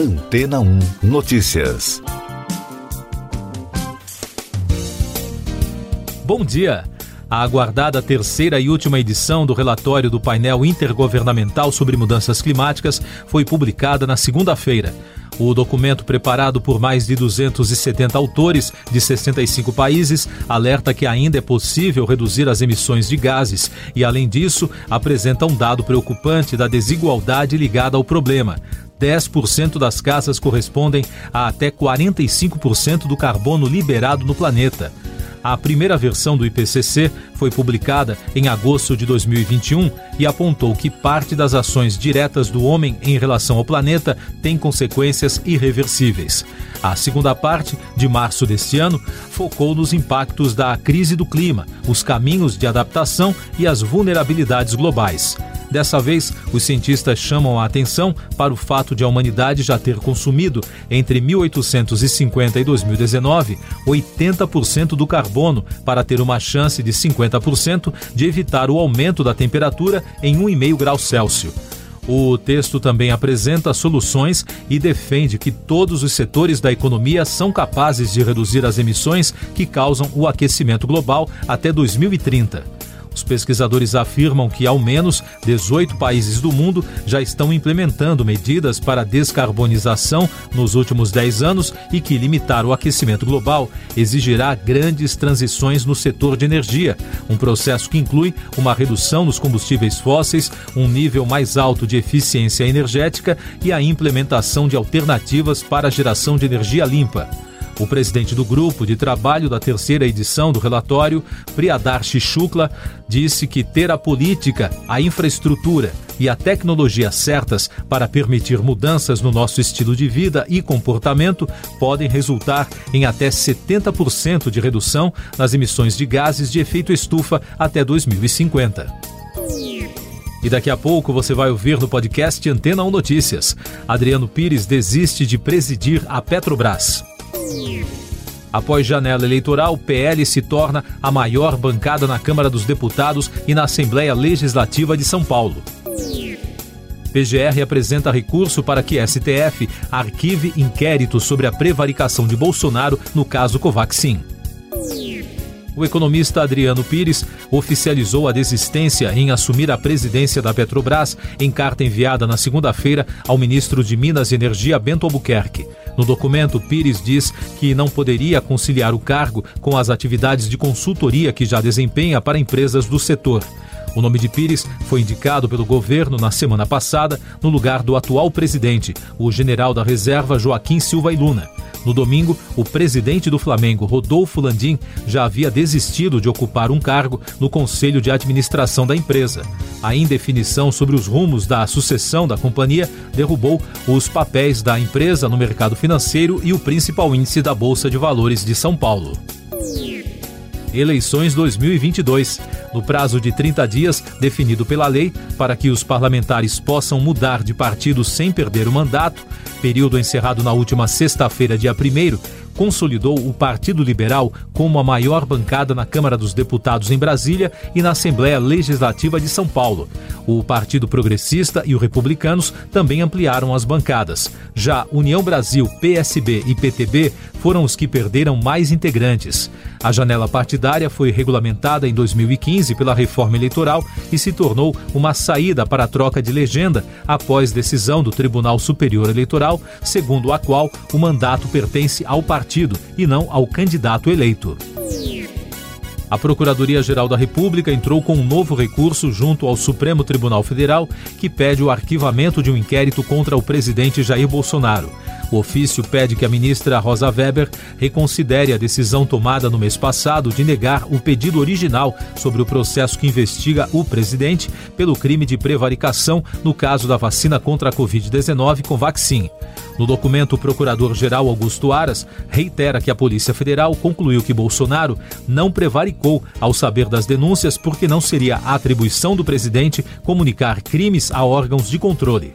Antena 1 Notícias. Bom dia. A aguardada terceira e última edição do relatório do painel intergovernamental sobre mudanças climáticas foi publicada na segunda-feira. O documento, preparado por mais de 270 autores de 65 países, alerta que ainda é possível reduzir as emissões de gases e, além disso, apresenta um dado preocupante da desigualdade ligada ao problema. 10% das casas correspondem a até 45% do carbono liberado no planeta. A primeira versão do IPCC foi publicada em agosto de 2021 e apontou que parte das ações diretas do homem em relação ao planeta tem consequências irreversíveis. A segunda parte, de março deste ano, focou nos impactos da crise do clima, os caminhos de adaptação e as vulnerabilidades globais. Dessa vez, os cientistas chamam a atenção para o fato de a humanidade já ter consumido, entre 1850 e 2019, 80% do carbono para ter uma chance de 50% de evitar o aumento da temperatura em 1,5 grau Celsius. O texto também apresenta soluções e defende que todos os setores da economia são capazes de reduzir as emissões que causam o aquecimento global até 2030. Os pesquisadores afirmam que ao menos 18 países do mundo já estão implementando medidas para descarbonização nos últimos 10 anos e que limitar o aquecimento global exigirá grandes transições no setor de energia, um processo que inclui uma redução nos combustíveis fósseis, um nível mais alto de eficiência energética e a implementação de alternativas para a geração de energia limpa. O presidente do grupo de trabalho da terceira edição do relatório, Priyadarshi Shukla, disse que ter a política, a infraestrutura e a tecnologia certas para permitir mudanças no nosso estilo de vida e comportamento podem resultar em até 70% de redução nas emissões de gases de efeito estufa até 2050. E daqui a pouco você vai ouvir no podcast Antena 1 Notícias. Adriano Pires desiste de presidir a Petrobras. Após janela eleitoral, PL se torna a maior bancada na Câmara dos Deputados e na Assembleia Legislativa de São Paulo. PGR apresenta recurso para que STF arquive inquérito sobre a prevaricação de Bolsonaro no caso Covaxin. O economista Adriano Pires oficializou a desistência em assumir a presidência da Petrobras em carta enviada na segunda-feira ao ministro de Minas e Energia Bento Albuquerque. No documento, Pires diz que não poderia conciliar o cargo com as atividades de consultoria que já desempenha para empresas do setor. O nome de Pires foi indicado pelo governo na semana passada no lugar do atual presidente, o general da reserva Joaquim Silva e Luna. No domingo, o presidente do Flamengo, Rodolfo Landim, já havia desistido de ocupar um cargo no conselho de administração da empresa. A indefinição sobre os rumos da sucessão da companhia derrubou os papéis da empresa no mercado financeiro e o principal índice da Bolsa de Valores de São Paulo. Eleições 2022. No prazo de 30 dias, definido pela lei, para que os parlamentares possam mudar de partido sem perder o mandato, período encerrado na última sexta-feira, dia 1, consolidou o Partido Liberal como a maior bancada na Câmara dos Deputados em Brasília e na Assembleia Legislativa de São Paulo. O Partido Progressista e os Republicanos também ampliaram as bancadas. Já União Brasil, PSB e PTB foram os que perderam mais integrantes. A janela partidária foi regulamentada em 2015 pela reforma eleitoral e se tornou uma saída para a troca de legenda após decisão do Tribunal Superior Eleitoral, segundo a qual o mandato pertence ao partido e não ao candidato eleito. A Procuradoria-Geral da República entrou com um novo recurso junto ao Supremo Tribunal Federal que pede o arquivamento de um inquérito contra o presidente Jair Bolsonaro. O ofício pede que a ministra Rosa Weber reconsidere a decisão tomada no mês passado de negar o pedido original sobre o processo que investiga o presidente pelo crime de prevaricação no caso da vacina contra a Covid-19 com Vaccin. No documento, o procurador-geral Augusto Aras reitera que a Polícia Federal concluiu que Bolsonaro não prevaricou ao saber das denúncias porque não seria atribuição do presidente comunicar crimes a órgãos de controle.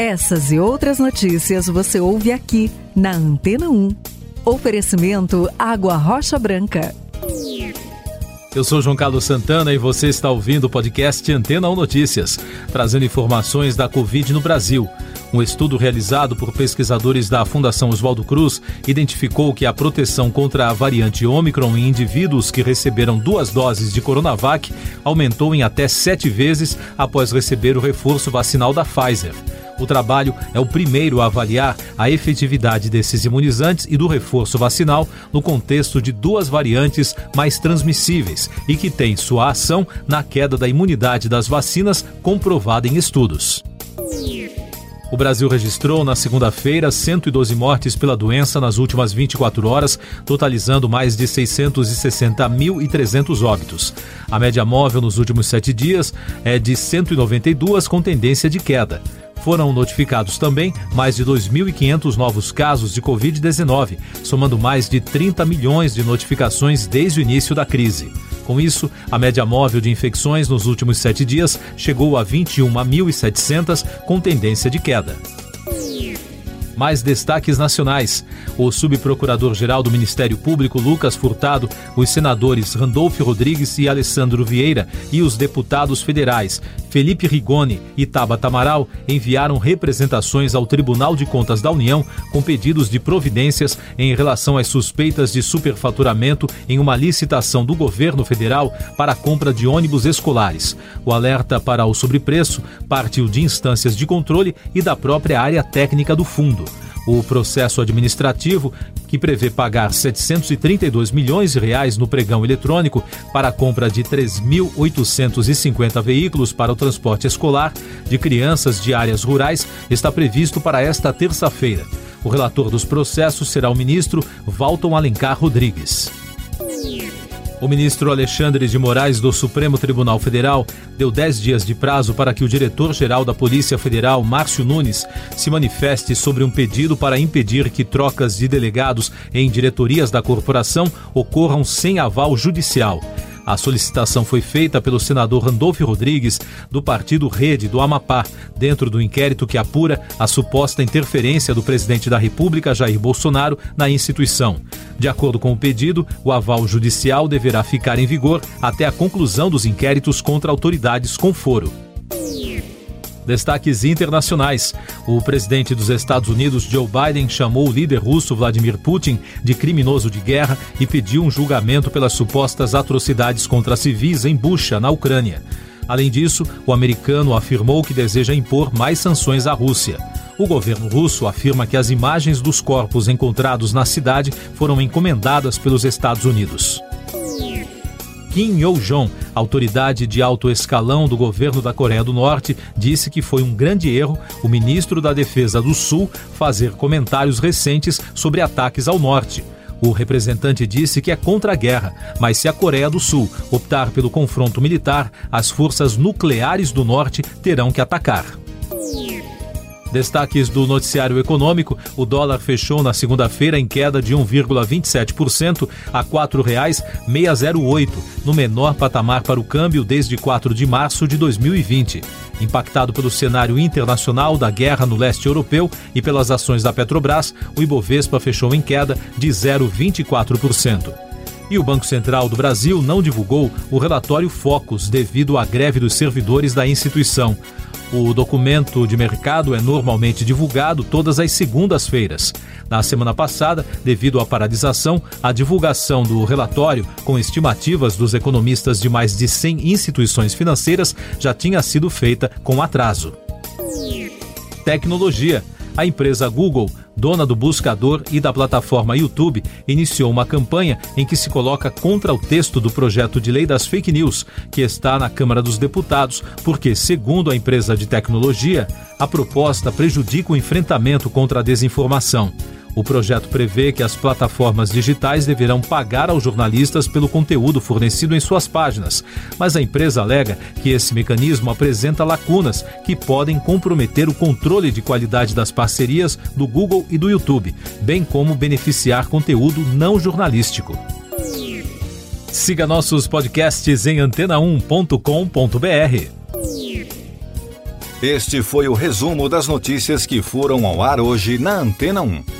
Essas e outras notícias você ouve aqui na Antena 1. Oferecimento Água Rocha Branca. Eu sou João Carlos Santana e você está ouvindo o podcast Antena 1 Notícias, trazendo informações da Covid no Brasil. Um estudo realizado por pesquisadores da Fundação Oswaldo Cruz identificou que a proteção contra a variante Omicron em indivíduos que receberam duas doses de Coronavac aumentou em até sete vezes após receber o reforço vacinal da Pfizer. O trabalho é o primeiro a avaliar a efetividade desses imunizantes e do reforço vacinal no contexto de duas variantes mais transmissíveis e que tem sua ação na queda da imunidade das vacinas comprovada em estudos. O Brasil registrou na segunda-feira 112 mortes pela doença nas últimas 24 horas, totalizando mais de 660.300 óbitos. A média móvel nos últimos sete dias é de 192, com tendência de queda. Foram notificados também mais de 2.500 novos casos de Covid-19, somando mais de 30 milhões de notificações desde o início da crise. Com isso, a média móvel de infecções nos últimos sete dias chegou a 21.700, com tendência de queda mais destaques nacionais. O subprocurador-geral do Ministério Público, Lucas Furtado, os senadores Randolfo Rodrigues e Alessandro Vieira e os deputados federais Felipe Rigoni e Tabata Amaral enviaram representações ao Tribunal de Contas da União com pedidos de providências em relação às suspeitas de superfaturamento em uma licitação do governo federal para a compra de ônibus escolares. O alerta para o sobrepreço partiu de instâncias de controle e da própria área técnica do fundo. O processo administrativo, que prevê pagar 732 milhões de reais no pregão eletrônico para a compra de 3.850 veículos para o transporte escolar de crianças de áreas rurais, está previsto para esta terça-feira. O relator dos processos será o ministro Walton Alencar Rodrigues. O ministro Alexandre de Moraes do Supremo Tribunal Federal deu 10 dias de prazo para que o diretor-geral da Polícia Federal, Márcio Nunes, se manifeste sobre um pedido para impedir que trocas de delegados em diretorias da corporação ocorram sem aval judicial. A solicitação foi feita pelo senador Randolfo Rodrigues, do partido Rede do Amapá, dentro do inquérito que apura a suposta interferência do presidente da República, Jair Bolsonaro, na instituição. De acordo com o pedido, o aval judicial deverá ficar em vigor até a conclusão dos inquéritos contra autoridades com foro. Destaques internacionais. O presidente dos Estados Unidos, Joe Biden, chamou o líder russo Vladimir Putin de criminoso de guerra e pediu um julgamento pelas supostas atrocidades contra civis em Bucha, na Ucrânia. Além disso, o americano afirmou que deseja impor mais sanções à Rússia. O governo russo afirma que as imagens dos corpos encontrados na cidade foram encomendadas pelos Estados Unidos. Kim Yo-jong, autoridade de alto escalão do governo da Coreia do Norte, disse que foi um grande erro o ministro da Defesa do Sul fazer comentários recentes sobre ataques ao norte. O representante disse que é contra a guerra, mas se a Coreia do Sul optar pelo confronto militar, as forças nucleares do norte terão que atacar. Destaques do noticiário econômico: o dólar fechou na segunda-feira em queda de 1,27% a R$ 4,608, no menor patamar para o câmbio desde 4 de março de 2020. Impactado pelo cenário internacional da guerra no leste europeu e pelas ações da Petrobras, o Ibovespa fechou em queda de 0,24%. E o Banco Central do Brasil não divulgou o relatório Focus devido à greve dos servidores da instituição. O documento de mercado é normalmente divulgado todas as segundas-feiras. Na semana passada, devido à paralisação, a divulgação do relatório, com estimativas dos economistas de mais de 100 instituições financeiras, já tinha sido feita com atraso. Tecnologia. A empresa Google dona do buscador e da plataforma YouTube, iniciou uma campanha em que se coloca contra o texto do projeto de lei das fake news, que está na Câmara dos Deputados, porque, segundo a empresa de tecnologia, a proposta prejudica o enfrentamento contra a desinformação. O projeto prevê que as plataformas digitais deverão pagar aos jornalistas pelo conteúdo fornecido em suas páginas, mas a empresa alega que esse mecanismo apresenta lacunas que podem comprometer o controle de qualidade das parcerias do Google e do YouTube, bem como beneficiar conteúdo não jornalístico. Siga nossos podcasts em antena1.com.br. Este foi o resumo das notícias que foram ao ar hoje na Antena 1.